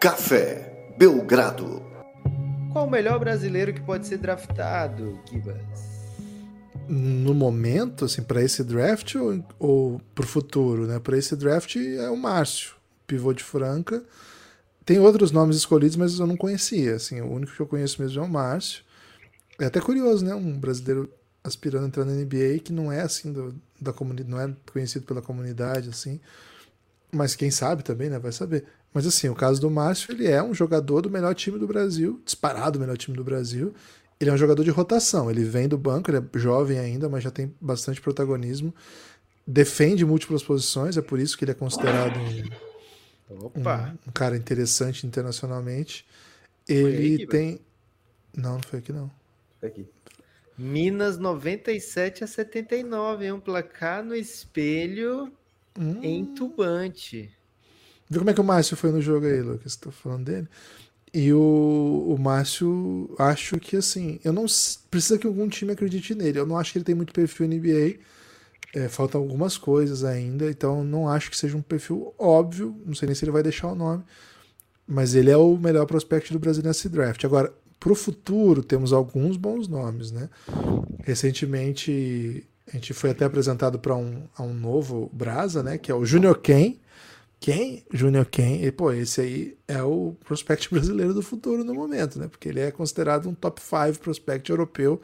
Café Belgrado. Qual o melhor brasileiro que pode ser draftado, Kibas? No momento, assim, para esse draft ou, ou pro futuro, né? Para esse draft é o Márcio, pivô de Franca. Tem outros nomes escolhidos, mas eu não conhecia, assim, o único que eu conheço mesmo é o Márcio. É até curioso, né? Um brasileiro aspirando a entrar na NBA que não é assim do, da comunidade, não é conhecido pela comunidade, assim. Mas quem sabe também, né? Vai saber. Mas assim, o caso do Márcio, ele é um jogador do melhor time do Brasil, disparado o melhor time do Brasil. Ele é um jogador de rotação, ele vem do banco, ele é jovem ainda, mas já tem bastante protagonismo. Defende múltiplas posições, é por isso que ele é considerado um, um, um cara interessante internacionalmente. Ele aqui, tem. Não, não foi aqui não. Foi aqui. Minas 97 a 79, é um placar no espelho hum. entubante. Vê como é que o Márcio foi no jogo aí, Lucas? Estou falando dele. E o, o Márcio, acho que assim, eu não precisa que algum time acredite nele. Eu não acho que ele tem muito perfil NBA. É, faltam algumas coisas ainda, então não acho que seja um perfil óbvio. Não sei nem se ele vai deixar o nome, mas ele é o melhor prospect do Brasil nesse draft. Agora, para o futuro, temos alguns bons nomes, né? Recentemente, a gente foi até apresentado para um, um novo Brasa, né? Que é o Junior Ken quem? Júnior Ken. E, pô, esse aí é o prospect brasileiro do futuro no momento, né? Porque ele é considerado um top 5 prospect europeu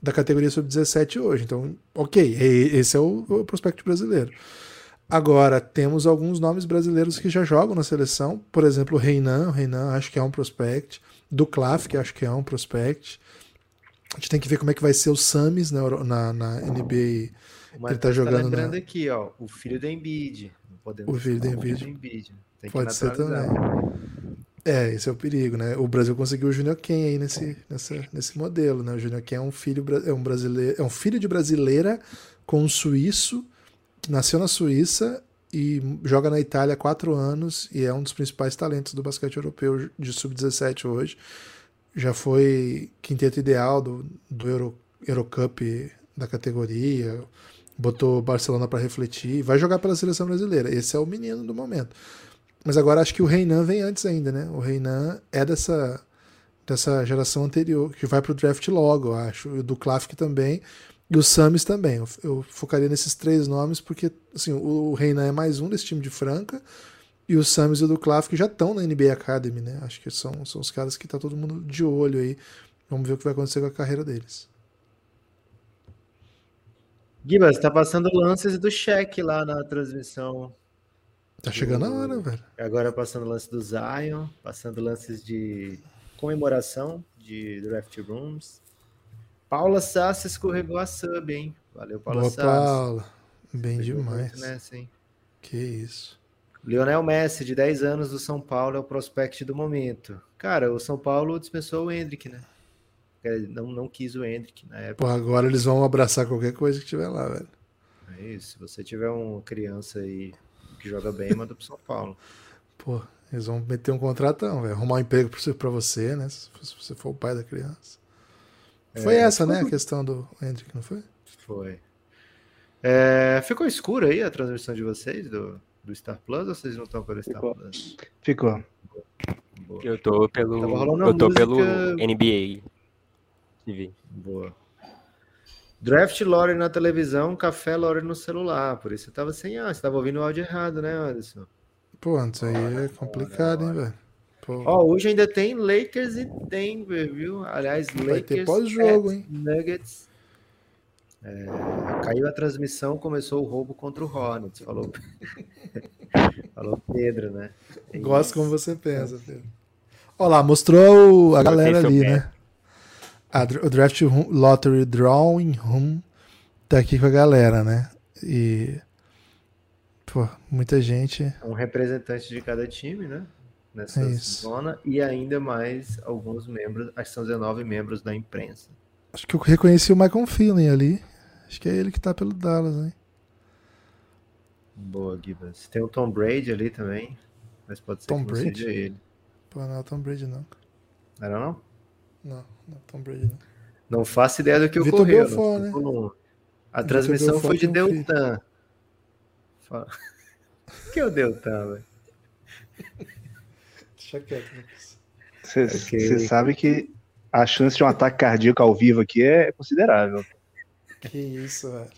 da categoria sub-17 hoje. Então, ok, esse é o, o prospect brasileiro. Agora, temos alguns nomes brasileiros que já jogam na seleção. Por exemplo, o Reinan. O Reinan acho que é um prospect. Do Claf, que acho que é um prospect. A gente tem que ver como é que vai ser o Samis na, na, na NBA. O ele tá, tá jogando. Tá lembrando na... aqui, ó, o filho do Embiid. Podemos o vídeo em vídeo. Pode ser também. É, esse é o perigo, né? O Brasil conseguiu o Júnior Ken aí nesse, nessa, nesse modelo, né? O Júnior Ken é um filho é um brasileiro, é um filho de brasileira com um suíço que nasceu na Suíça e joga na Itália há quatro anos e é um dos principais talentos do basquete europeu de sub-17 hoje. Já foi quinteto ideal do, do Euro, Eurocup da categoria, botou Barcelona para refletir, vai jogar pela seleção brasileira. Esse é o menino do momento. Mas agora acho que o Reinan vem antes ainda, né? O Reinan é dessa dessa geração anterior, que vai pro draft logo, eu acho. E do Klafk também. E o Samis também. Eu, eu, focaria nesses três nomes, porque assim, o, o Reinan é mais um desse time de Franca. E o Samis e o do Klafk já estão na NBA Academy, né? Acho que são, são os caras que tá todo mundo de olho aí. Vamos ver o que vai acontecer com a carreira deles. Gibas, tá passando lances do cheque lá na transmissão. Tá chegando a hora, velho. Agora passando lance do Zion, passando lances de comemoração de draft rooms. Paula Sassi escorregou a sub, hein? Valeu, Paula Boa, Sassi. Paula. Bem demais. Nessa, hein? Que isso. Lionel Messi, de 10 anos do São Paulo, é o prospect do momento. Cara, o São Paulo dispensou o Hendrick, né? Não, não quis o Hendrick na época. Pô, agora eles vão abraçar qualquer coisa que tiver lá, velho. É isso. Se você tiver uma criança aí que joga bem, manda pro São Paulo. Pô, eles vão meter um contratão, velho. Arrumar um emprego pra você, né? Se você for o pai da criança. Foi é, essa, né? A questão do Hendrick, não foi? Foi. É, ficou escuro aí a transmissão de vocês do, do Star Plus ou vocês não estão pelo Star ficou. Plus? Ficou. Boa. Eu tô pelo. Eu tô música... pelo NBA. TV. Boa. Draft Lore na televisão, café Lore no celular. Por isso você tava sem áudio. Você tava ouvindo o áudio errado, né, Anderson? Pô, antes aí é complicado, hein, velho? Ó, hoje ainda tem Lakers e Denver, viu? Aliás, Vai Lakers pós-jogo, hein? Nuggets. É, caiu a transmissão, começou o roubo contra o Hornets. Falou, falou Pedro, né? É Gosto como você pensa, Pedro. Olha lá, mostrou a galera ali, né? A, o Draft Lottery Drawing Room tá aqui com a galera, né? E. Pô, muita gente. Um representante de cada time, né? Nessa é zona. E ainda mais alguns membros, acho que são 19 membros da imprensa. Acho que eu reconheci o Michael Feeling ali. Acho que é ele que tá pelo Dallas, hein? Boa, Gibbons. Tem o Tom Brady ali também. Mas pode ser Tom que Brady? seja ele. Pô, não é o Tom Brady, não. Era não? Não, não Tom Brady não. Não faço ideia do que Vitor ocorreu. Belfort, né? A Vitor transmissão Belfort foi de Deltan. Fala. que é o Deltan, velho? Deixa quieto, Você okay. sabe que a chance de um ataque cardíaco ao vivo aqui é considerável. Que isso, velho.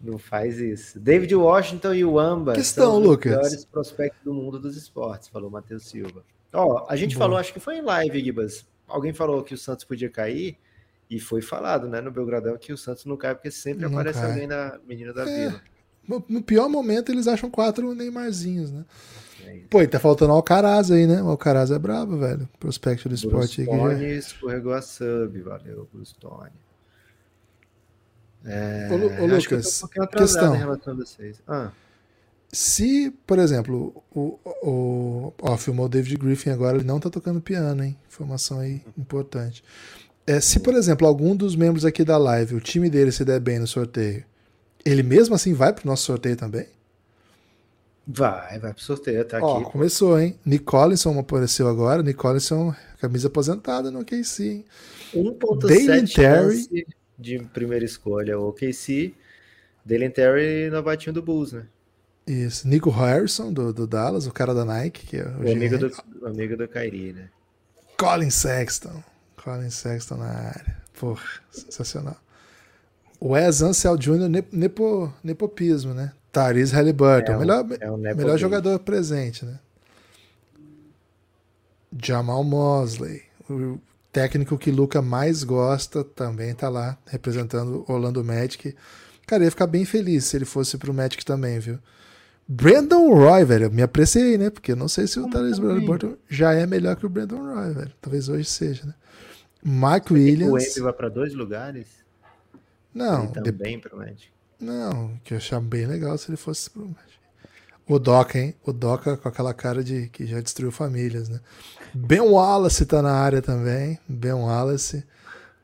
Não faz isso. David Washington e o Amba Questão, são os Lucas. melhores prospectos do mundo dos esportes, falou Matheus Silva. Ó, a gente Bom. falou, acho que foi em live, Gibas. Alguém falou que o Santos podia cair e foi falado, né, no Belgradão que o Santos não cai porque sempre não aparece cai. alguém na menina da é. vila. No pior momento eles acham quatro Neymarzinhos, né? É Pô, e tá faltando o Alcaraz aí, né? O Alcaraz é brabo, velho. Prospecto do esporte aqui. Tony escorregou a sub, valeu, Bruce Tony. É, ô, ô Lucas, que questão. Ah. Se, por exemplo, o, o, ó, filmou o David Griffin agora, ele não tá tocando piano, hein? Informação aí importante. É, se, por exemplo, algum dos membros aqui da live, o time dele se der bem no sorteio, ele mesmo assim vai pro nosso sorteio também? Vai, vai pro sorteio, tá Ó, aqui. começou, hein? Nicolinson apareceu agora, Nicolinson, camisa aposentada no KC, hein? 1.7 Terry de primeira escolha, o KC, Dalen Terry novatinho do Bulls, né? Isso, Nico Harrison, do, do Dallas, o cara da Nike, que é o, o amigo, do, o amigo do Kyrie, né? Colin Sexton, Colin Sexton na área, porra, sensacional. Wes Ansel Jr., nepo, nepopismo, né? Tyrese Halliburton, é um, melhor, é um melhor jogador presente, né? Jamal Mosley, o técnico que Luca mais gosta, também tá lá representando o Orlando Magic. Cara, ia ficar bem feliz se ele fosse pro Magic também, viu? Brandon Roy, velho, eu me apreciei, né? Porque eu não sei se o Tyrese Halliburton já é melhor que o Brandon Roy, velho. Talvez hoje seja, né? Mike Williams. O Wemby vai para dois lugares? Não. Ele também de... pro Magic. Não, que eu achava bem legal se ele fosse pro Magic. O Doca, hein? O Doca com aquela cara de que já destruiu famílias, né? Ben Wallace tá na área também. Ben Wallace.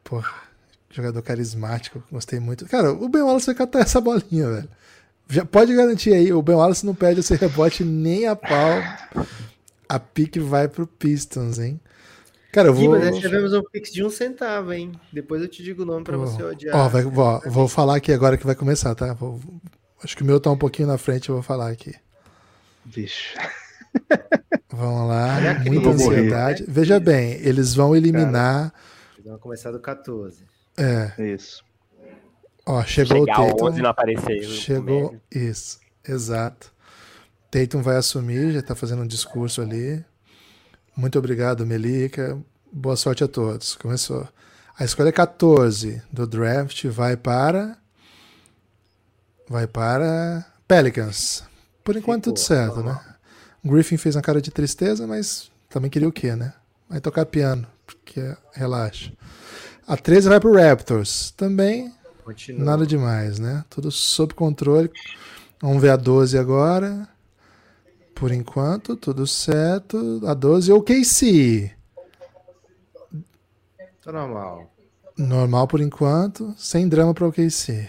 Porra, jogador carismático. Gostei muito. Cara, o Ben Wallace vai catar essa bolinha, velho. Já pode garantir aí, o Ben Wallace não perde esse rebote nem a pau. A pique vai pro Pistons, hein? Cara, eu vou. Mas nós tivemos um pix de um centavo, hein? Depois eu te digo o nome pra você odiar. Ó, vai, ó, vou falar aqui agora que vai começar, tá? Vou, acho que o meu tá um pouquinho na frente, eu vou falar aqui. Vixe. Vamos lá, muita ansiedade. Morrer. Veja bem, eles vão eliminar. Cara, eles vão começar do 14. É. Isso. Ó, chegou Chegar o Tatum. 11 não apareceu. Chegou, isso, exato. Tatum vai assumir, já tá fazendo um discurso ali. Muito obrigado, Melica. Boa sorte a todos. Começou. A escolha 14 do draft vai para. Vai para Pelicans. Por enquanto, Ficou, tudo certo, né? Griffin fez uma cara de tristeza, mas também queria o quê, né? Vai tocar piano, porque relaxa. A 13 vai para Raptors. Também Continua. nada demais, né? Tudo sob controle. Vamos ver a 12 agora. Por enquanto, tudo certo. A 12 o KC. Tá normal. Normal por enquanto, sem drama para o KC.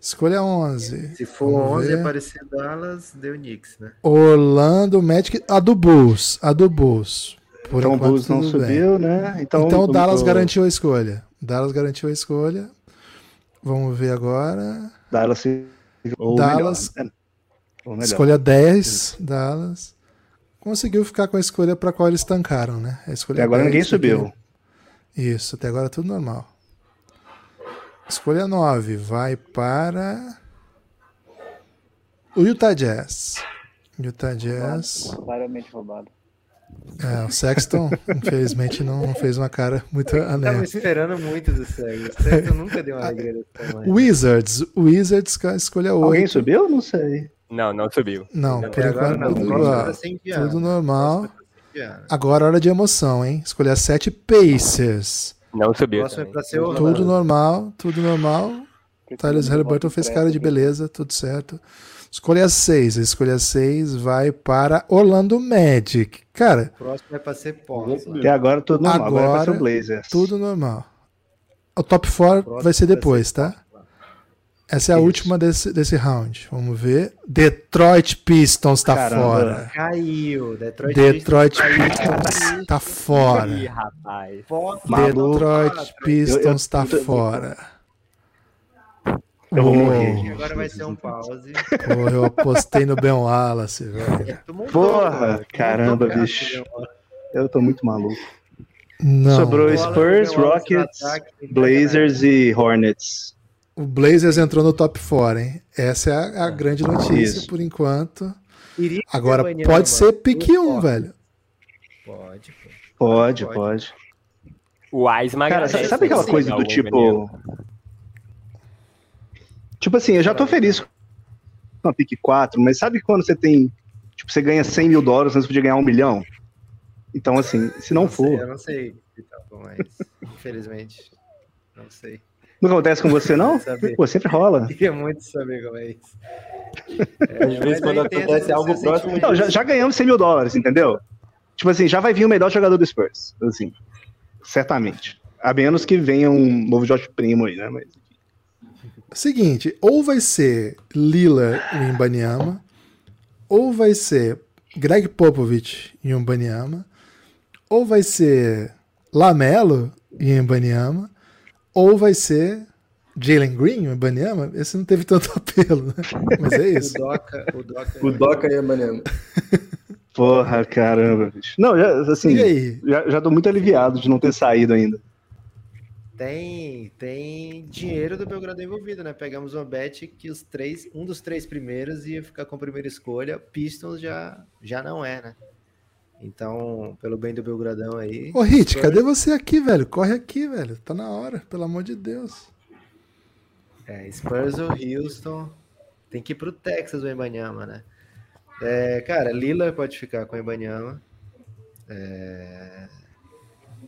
Escolha 11. Se for Vamos 11 ver. aparecer Dallas, deu Knicks, né? Orlando Magic, a do Bulls, a do Bulls. Por então o Bulls não subiu, bem. né? Então, então o Dallas garantiu a escolha. Dallas garantiu a escolha. Vamos ver agora. Dallas Dallas melhor, né? Escolha 10, Dallas. Conseguiu ficar com a escolha para qual eles tancaram, né? A escolha até agora 10, ninguém subiu. Isso, até agora tudo normal. Escolha 9 vai para o Utah Jazz. Utah Jazz. Claramente roubado. É, o Sexton, infelizmente, não fez uma cara muito anel. Tava esperando muito do Sexton. O Sexton nunca deu uma alegria desse tamanho. Wizards. Wizards, escolha 8. Alguém subiu? Não sei. Não, não subiu. Não, por enquanto não, tudo, tudo normal. Agora é hora de emoção, hein? Escolher 7 Pacers. Não subiu. Tudo normal, tudo normal. Tyler Halliburton fez cara de beleza, tudo certo. Escolha 6. A escolha 6 vai para Orlando Magic. Cara. O próximo é para ser pós. Até agora tudo normal. Agora, agora vai ser o Blazers. Tudo normal. O top 4 vai ser depois, tá? Essa é a Isso. última desse, desse round. Vamos ver. Detroit Pistons tá Caramba. fora. Caiu. Detroit, Detroit Pistons tá fora. Ih, rapaz. Detroit Pistons tá fora. Eu vou morrer. Agora vai ser um pause. Porra, eu apostei no Ben Wallace, velho. Porra, caramba, bicho. Eu tô muito maluco. Não. Sobrou Spurs, Rockets, Blazers e Hornets. O Blazers entrou no top 4, hein? Essa é a, a grande notícia Isso. por enquanto. Agora pode ser pique 1, velho. Pode, pode, pode. O Aisma Cara, sabe aquela coisa do tipo. Tipo assim, eu já tô feliz com a pique 4, mas sabe quando você tem. Tipo, você ganha 100 mil dólares, você podia ganhar um milhão? Então, assim, se não, não for. Sei, eu não sei, mas infelizmente, não sei. Não acontece com você, não? Pô, sempre rola. Queria muito saber como é isso. É, Às vezes, quando acontece algo próximo. Não, já, já, ganhamos 100 mil dólares, entendeu? Tipo assim, já vai vir o melhor jogador do Spurs. Assim, certamente. A menos que venha um novo Josh Primo aí, né? Mas... Seguinte, ou vai ser Lila em Banyama, ou vai ser Greg Popovich em Umbaniama, ou vai ser Lamelo em Umbaniama, ou vai ser Jalen Green em Umbaniama. Esse não teve tanto apelo, né? Mas é isso. o Doca, o Doca, o Doca em Umbaniama. Porra, caramba. Não, já, assim, já, já tô muito aliviado de não ter saído ainda. Tem, tem dinheiro do Belgrado envolvido, né? Pegamos uma bet que os três, um dos três primeiros ia ficar com a primeira escolha, Pistons já, já não é, né? Então, pelo bem do Belgradão aí. Ô, Hit, Spurs... cadê você aqui, velho? Corre aqui, velho. Tá na hora, pelo amor de Deus. É, Spurs ou Houston. Tem que ir pro Texas o Embanyama, né? É, cara, Lila pode ficar com o Embanyama. É...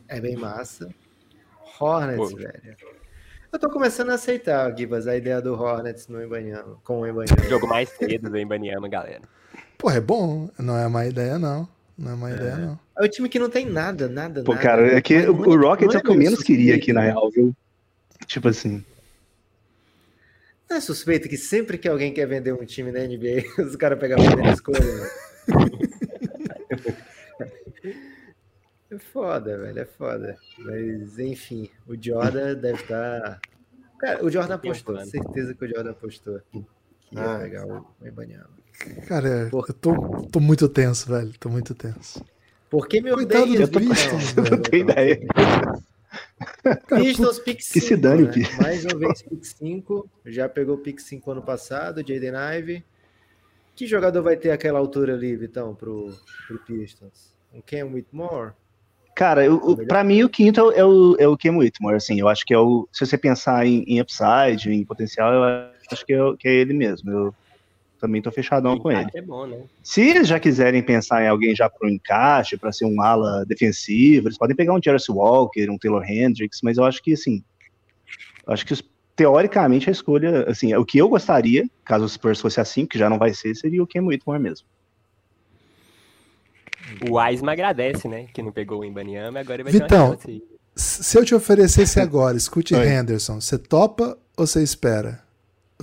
é bem massa. Hornets, Pô. velho. Eu tô começando a aceitar, Gibas, a ideia do Hornets no Embanyama, com o Embanyama. Jogo mais cedo do Embanyama, galera. Pô, é bom. Não é má ideia, não. Não é má é. ideia, não. É o time que não tem nada, nada, Pô, nada. cara, é que o, o Rockets é o que eu menos queria aqui, na real, viu? Tipo assim. Não é suspeito que sempre que alguém quer vender um time na NBA, os caras pegam a primeira escolha, né? É foda, velho, é foda. Mas, enfim, o Jordan deve estar. Cara, o Jordan apostou, certeza que o Jordan apostou que ia ah. pegar o Ibanyama. Cara, Por... eu tô, tô muito tenso, velho, tô muito tenso. Por que me odeia? Eu tô Pistons, não, não tenho ideia. Pistons, pick 5. Que se dane, né? Mais uma vez, pick 5. Já pegou pick 5 ano passado, Jaden Ive. Que jogador vai ter aquela altura ali, Vitão, pro, pro Pistons? Um Ken Whitmore? Cara, eu, pra mim o quinto é o, é o Cam Whitmore, assim, eu acho que é o, se você pensar em, em upside, em potencial, eu acho que é, que é ele mesmo, eu também tô fechadão com ele. É bom, né? Se eles já quiserem pensar em alguém já pro encaixe, para ser um ala defensivo, eles podem pegar um Jarvis Walker, um Taylor Hendricks, mas eu acho que, assim, acho que teoricamente a escolha, assim, o que eu gostaria, caso o Spurs fosse assim, que já não vai ser, seria o Cam Whitmore mesmo. O Aisma agradece, né? Que não pegou o Imbaniama, agora ele vai Vitão, ter uma chance. Se eu te oferecesse agora, escute Oi. Henderson, você topa ou você espera?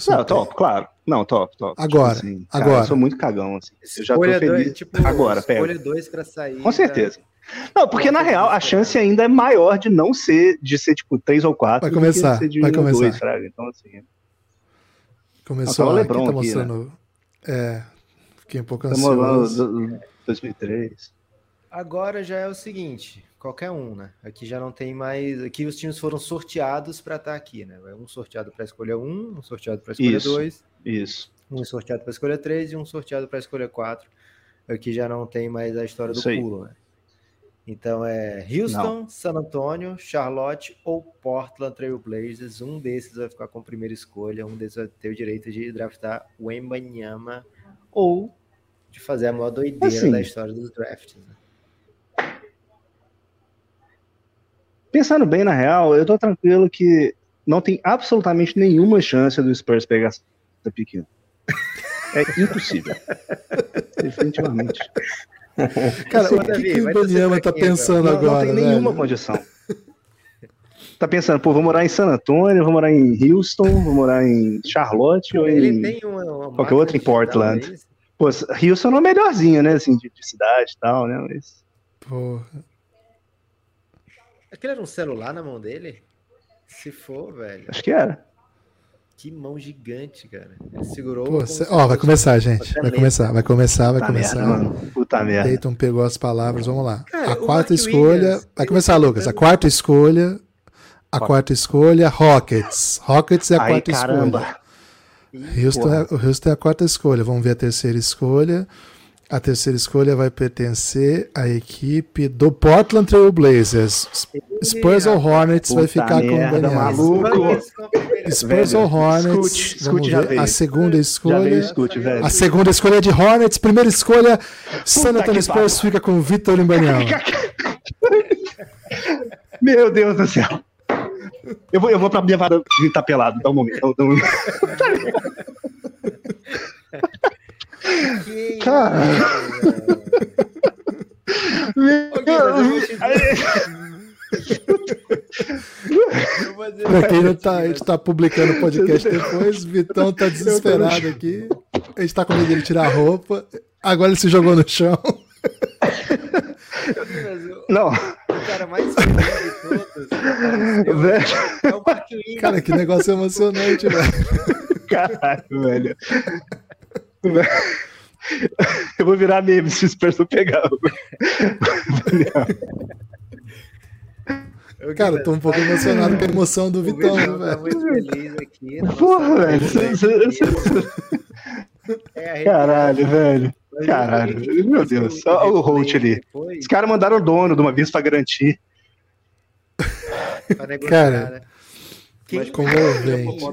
Não, top, claro. Não, top, top. Tipo agora, tipo assim, cara, agora. eu sou muito cagão, assim. Eu já tô feliz. Dois, tipo, agora, pega. Escolha dois pra sair. Com certeza. Não, porque na real a chance ainda é maior de não ser, de ser tipo três ou quatro. Vai começar, vai começar. Dois, fraga. Então assim. Começou não, tá o Lebron aqui, tá mostrando. Aqui, né? É, fiquei um pouco ansioso. 2003. Agora já é o seguinte, qualquer um, né? Aqui já não tem mais. Aqui os times foram sorteados para estar tá aqui, né? Um sorteado para escolha 1, um, um sorteado para escolha 2. Isso. Um sorteado para escolha 3 e um sorteado para escolha 4. Aqui já não tem mais a história do pulo, né? Então é Houston, não. San Antonio, Charlotte ou Portland Trail Blazers. Um desses vai ficar com a primeira escolha, um desses vai ter o direito de draftar o Embanyama ou de fazer a maior doideira assim, da história dos drafts. Né? Pensando bem na real, eu tô tranquilo que não tem absolutamente nenhuma chance do Spurs pegar essa pequena. É impossível. Definitivamente. Cara, o que, que o Daniela tá pensando não, agora? Não tem nenhuma condição. Tá pensando, pô, vou morar em San Antônio, vou morar em Houston, vou morar em Charlotte ou em uma, uma qualquer outro em Portland. Pô, Houston é o melhorzinho, né? Assim, de, de cidade e tal, né? Mas... Porra. Aquele era um celular na mão dele? Se for, velho. Acho que era. Que mão gigante, cara. Ele segurou. Pô, cê... Ó, vai começar, gente. Vai começar, vai começar, vai Puta começar. Merda, Puta merda. Dayton pegou as palavras, vamos lá. Cara, a quarta escolha. Williams, vai começar, Lucas. A quarta escolha. A quarta escolha, Rockets. Rockets é a Ai, quarta caramba. escolha. Houston é, o Houston é a quarta escolha. Vamos ver a terceira escolha. A terceira escolha vai pertencer à equipe do Portland Trail Blazers. Spurs ou Hornets Puta vai ficar com o Daniel. Maluco. Spurs ou Hornets. Escute, escute já veio. A segunda escolha. Escute, velho. A segunda escolha é de Hornets. Primeira escolha, San Antonio Spurs fica com o Vitor Limbanião. Meu Deus do céu. Eu vou, eu vou pra minha varanda gritar pelado. Dá um momento. Dá um. Cara. pra quem não tá, a gente tá publicando o podcast depois, Vitão tá desesperado aqui. A gente tá com medo de ele tirar a roupa. Agora ele se jogou no chão. Não. O cara mais feliz de todos é o Marquinhos. Cara, que negócio emocionante, velho. Caralho, velho. Eu vou virar meme se o Spurs não pegar. Cara, eu tô um pouco emocionado com a emoção do Vitão, né, velho? Tá muito feliz aqui. Porra, velho. É Caralho, velho. Caralho, meu Deus. Olha o Holt ali. Os caras mandaram o dono de uma vez pra garantir. Cara. Né? Quem comovente.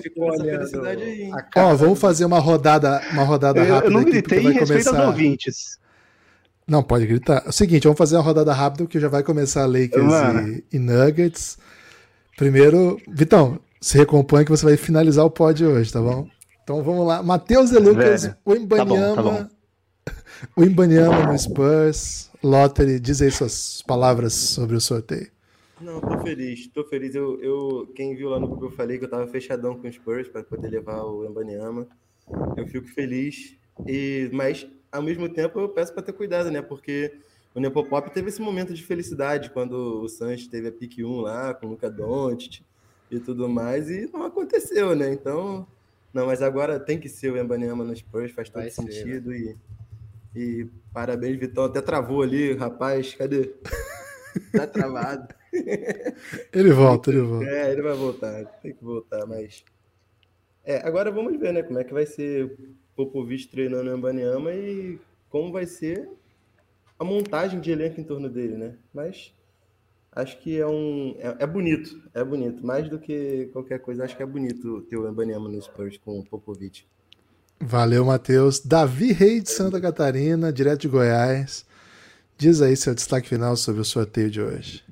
Ó, vamos fazer uma rodada, uma rodada eu, rápida. Eu não gritei em respeito começar... aos ouvintes. Não, pode gritar. É o seguinte, vamos fazer uma rodada rápida que já vai começar Lakers e, e, Nuggets. Primeiro, Vitão, se recompõe que você vai finalizar o pod hoje, tá bom? Então vamos lá. Matheus e Lucas, o Embanyama. Tá bom, tá bom. O Embanyama no Spurs. Lottery, diz aí suas palavras sobre o sorteio. Não, tô feliz, tô feliz. Eu, eu, quem viu lá no grupo, eu falei que eu tava fechadão com os Spurs para poder levar o Embanyama. Eu fico feliz, e, mas ao mesmo tempo eu peço para ter cuidado, né? Porque o Nepopop teve esse momento de felicidade quando o Sanches teve a pique 1 lá com o Luca Doncic e tudo mais, e não aconteceu, né? Então, não, mas agora tem que ser o Embanyama no Spurs, faz todo Vai sentido ser, né? e, e parabéns, Vitão, até travou ali, rapaz, cadê? tá travado. Ele volta, ele volta. É, ele vai voltar, tem que voltar, mas. É, agora vamos ver, né? Como é que vai ser Popovich treinando o Mbanyama e como vai ser a montagem de elenco em torno dele, né? Mas acho que é um. É, é bonito, é bonito. Mais do que qualquer coisa, acho que é bonito ter o Mbanyama no Spurs com o Popovich. Valeu, Matheus. Davi Rei de Santa Catarina, direto de Goiás. Diz aí seu destaque final sobre o sorteio de hoje.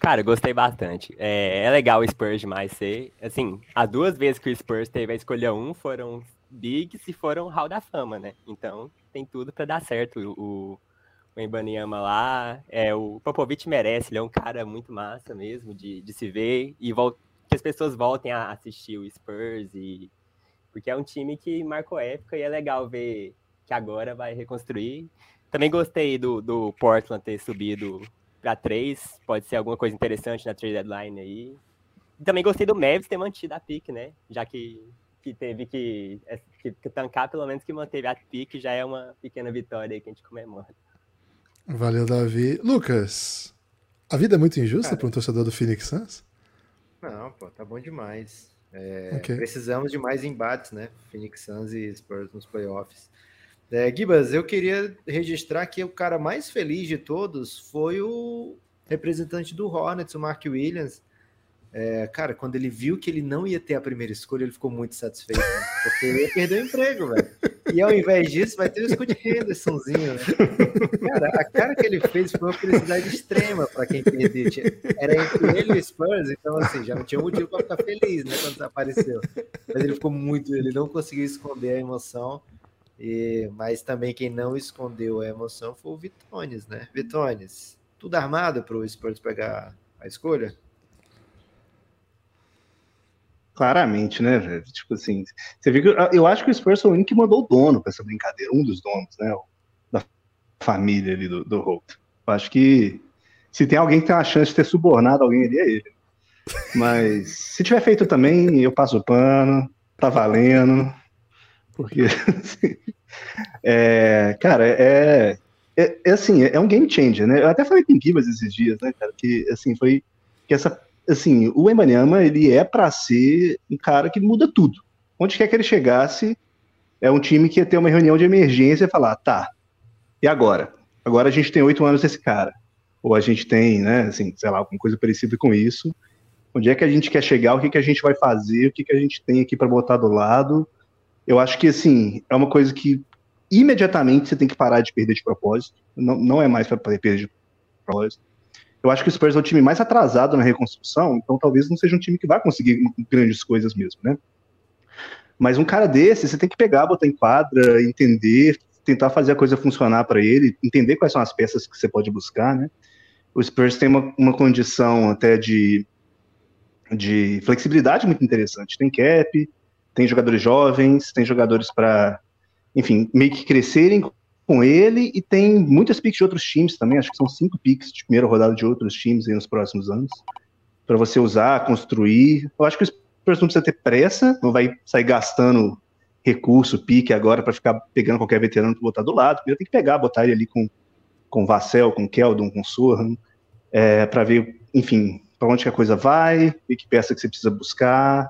Cara, gostei bastante. É, é legal o Spurs demais ser. Assim, as duas vezes que o Spurs teve a escolha um foram Bigs e foram Hall da Fama, né? Então tem tudo para dar certo. O, o Embanyama lá, é, o Popovich merece, ele é um cara muito massa mesmo de, de se ver e que as pessoas voltem a assistir o Spurs e porque é um time que marcou época e é legal ver que agora vai reconstruir. Também gostei do, do Portland ter subido para três, pode ser alguma coisa interessante na trade deadline aí. Também gostei do Mavis ter mantido a pick, né? Já que, que teve que, é, que, que, tancar, pelo menos que manteve a pick, já é uma pequena vitória aí que a gente comemora. Valeu, Davi. Lucas, a vida é muito injusta para um torcedor do Phoenix Suns? Não, pô, tá bom demais. É, okay. Precisamos de mais embates, né? Phoenix Suns e Spurs nos playoffs. É, Gibas, eu queria registrar que o cara mais feliz de todos foi o representante do Hornets, o Mark Williams. É, cara, quando ele viu que ele não ia ter a primeira escolha, ele ficou muito satisfeito, né? porque ele ia perder o emprego, velho. E ao invés disso, vai ter o Scott Hendersonzinho, né? Cara, a cara que ele fez foi uma felicidade extrema para quem perder. Era entre ele e o Spurs, então assim, já não tinha motivo para ficar feliz, né, quando apareceu. Mas ele ficou muito, ele não conseguiu esconder a emoção. E, mas também quem não escondeu a emoção foi o Vitones, né? Vitones, tudo armado para o Spurs pegar a escolha? Claramente, né, velho? Tipo assim, você viu que eu acho que o Spurs foi o único que mandou o dono para essa brincadeira, um dos donos, né? Da família ali do, do Holt. Eu acho que se tem alguém que tem uma chance de ter subornado alguém ali, é ele. Mas se tiver feito também, eu passo o pano, tá valendo. Porque, assim, é, cara, é, é, é, assim, é um game changer, né? Eu até falei com o Gibas esses dias, né, cara, que, assim, foi que essa, assim, o Embanyama, ele é para ser um cara que muda tudo. Onde quer que ele chegasse, é um time que ia ter uma reunião de emergência e falar, tá, e agora? Agora a gente tem oito anos desse cara. Ou a gente tem, né, assim, sei lá, alguma coisa parecida com isso. Onde é que a gente quer chegar? O que, que a gente vai fazer? O que, que a gente tem aqui para botar do lado? Eu acho que, assim, é uma coisa que imediatamente você tem que parar de perder de propósito. Não, não é mais para perder de propósito. Eu acho que o Spurs é o time mais atrasado na reconstrução, então talvez não seja um time que vai conseguir grandes coisas mesmo, né? Mas um cara desse, você tem que pegar, botar em quadra, entender, tentar fazer a coisa funcionar para ele, entender quais são as peças que você pode buscar, né? O Spurs tem uma, uma condição até de, de flexibilidade muito interessante. Tem cap, tem jogadores jovens, tem jogadores para, enfim, meio que crescerem com ele e tem muitas picks de outros times também, acho que são cinco picks de primeira rodada de outros times nos próximos anos, para você usar, construir. Eu acho que o Spurs não precisa ter pressa, não vai sair gastando recurso, pique agora para ficar pegando qualquer veterano para botar do lado. Primeiro tem que pegar, botar ele ali com com Vassell, com Keldon, com Surran, é, para ver, enfim, para onde que a coisa vai, e que peça que você precisa buscar,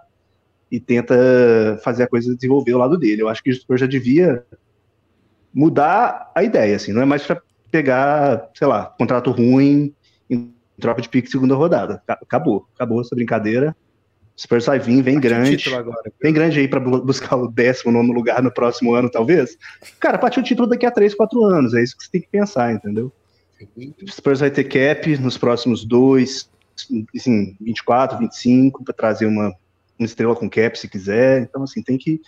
e tenta fazer a coisa desenvolver o lado dele. Eu acho que o Spurs já devia mudar a ideia, assim, não é mais para pegar, sei lá, contrato ruim em troca de pique segunda rodada. Acabou, acabou essa brincadeira. Spurs vai vir, vem grande. Agora, vem grande aí para buscar o 19 lugar no próximo ano, talvez. Cara, partiu o título daqui a 3, 4 anos. É isso que você tem que pensar, entendeu? O Spurs vai ter cap nos próximos dois, assim, 24, 25, para trazer uma, uma estrela com cap se quiser. Então, assim, tem que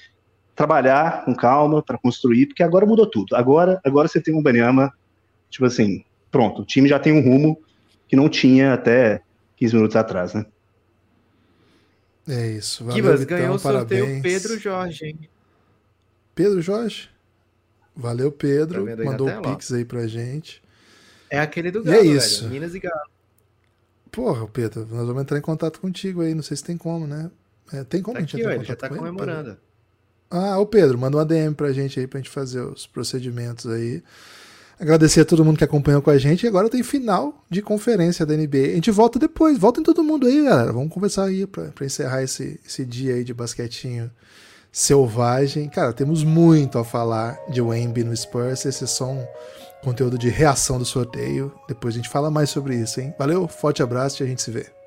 trabalhar com calma para construir, porque agora mudou tudo. Agora, agora você tem um Banyama, tipo assim, pronto, o time já tem um rumo que não tinha até 15 minutos atrás, né? É isso. Valeu, Kibas, Vitão, ganhou o sorteio Pedro Jorge, hein? Pedro Jorge? Valeu, Pedro. Tá Mandou o Pix aí pra gente. É aquele do Galo, e é isso. Velho. Minas e Galo. Porra, Pedro, nós vamos entrar em contato contigo aí. Não sei se tem como, né? É, tem como tá a gente aqui, entrar em já tá com comemorando. Ele? Ah, o Pedro, manda uma DM pra gente aí pra gente fazer os procedimentos aí. Agradecer a todo mundo que acompanhou com a gente. E agora tem final de conferência da NBA. A gente volta depois. Voltem todo mundo aí, galera. Vamos conversar aí para encerrar esse, esse dia aí de basquetinho selvagem. Cara, temos muito a falar de Wemby no Spurs. Esse é só um conteúdo de reação do sorteio. Depois a gente fala mais sobre isso, hein? Valeu, forte abraço e a gente se vê.